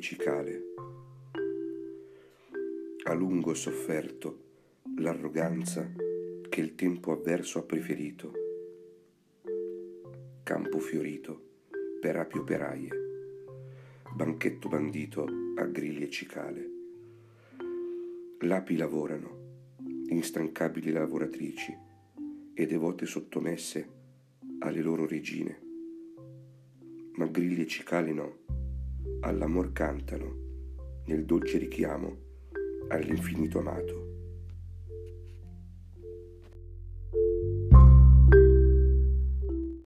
cicale. A lungo sofferto l'arroganza che il tempo avverso ha preferito. Campo fiorito per api operaie, banchetto bandito a grilli e cicale. L'api lavorano, instancabili lavoratrici e devote sottomesse alle loro regine. Ma grilli e cicale no, all'amor cantano nel dolce richiamo all'infinito amato.